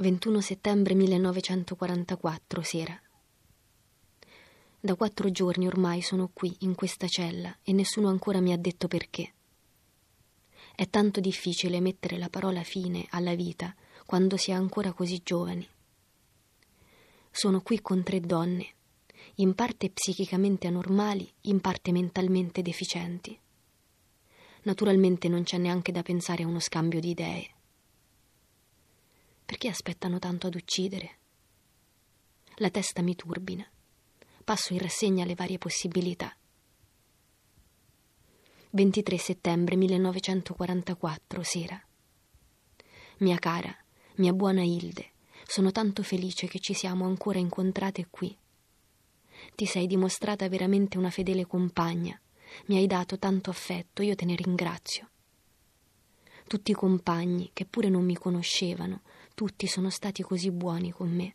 ...21 settembre 1944 sera. Da quattro giorni ormai sono qui, in questa cella, e nessuno ancora mi ha detto perché. È tanto difficile mettere la parola fine alla vita quando si è ancora così giovani. Sono qui con tre donne, in parte psichicamente anormali, in parte mentalmente deficienti. Naturalmente non c'è neanche da pensare a uno scambio di idee. Perché aspettano tanto ad uccidere? La testa mi turbina passo in rassegna le varie possibilità. 23 settembre 1944, sera. Mia cara, mia buona Hilde, sono tanto felice che ci siamo ancora incontrate qui. Ti sei dimostrata veramente una fedele compagna, mi hai dato tanto affetto, io te ne ringrazio. Tutti i compagni, che pure non mi conoscevano, tutti sono stati così buoni con me.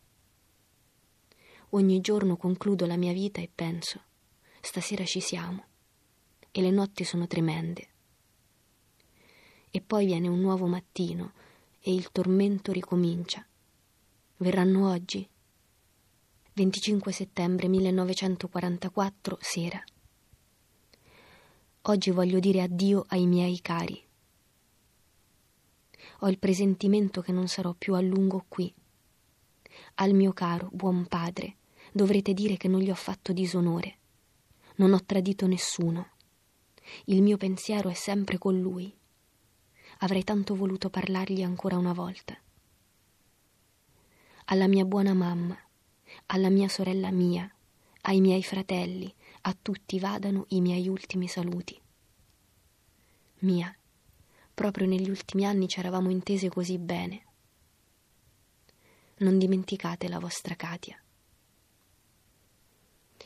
Ogni giorno concludo la mia vita e penso, stasera ci siamo. E le notti sono tremende. E poi viene un nuovo mattino e il tormento ricomincia. Verranno oggi? 25 settembre 1944, sera. Oggi voglio dire addio ai miei cari. Ho il presentimento che non sarò più a lungo qui. Al mio caro buon padre, dovrete dire che non gli ho fatto disonore. Non ho tradito nessuno. Il mio pensiero è sempre con lui. Avrei tanto voluto parlargli ancora una volta. Alla mia buona mamma, alla mia sorella mia, ai miei fratelli, a tutti vadano i miei ultimi saluti. Mia, proprio negli ultimi anni ci eravamo intese così bene. Non dimenticate la vostra Katia.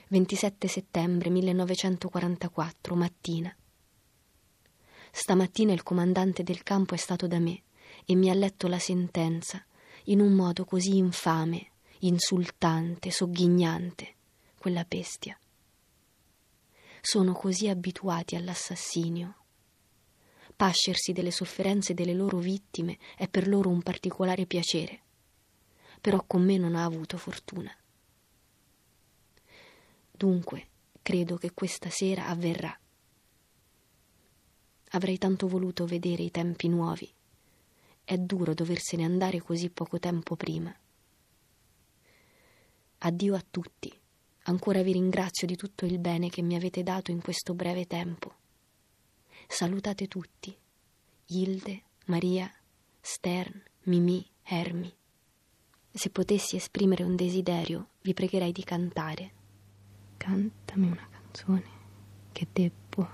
27 settembre 1944, mattina. Stamattina il comandante del campo è stato da me e mi ha letto la sentenza in un modo così infame, insultante, sogghignante, quella bestia. Sono così abituati all'assassinio. Pascersi delle sofferenze delle loro vittime è per loro un particolare piacere, però con me non ha avuto fortuna. Dunque, credo che questa sera avverrà. Avrei tanto voluto vedere i tempi nuovi. È duro doversene andare così poco tempo prima. Addio a tutti. Ancora vi ringrazio di tutto il bene che mi avete dato in questo breve tempo. Salutate tutti. Hilde, Maria, Stern, Mimì, Hermi. Se potessi esprimere un desiderio, vi pregherei di cantare cantami una canzone che debbo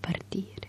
partire.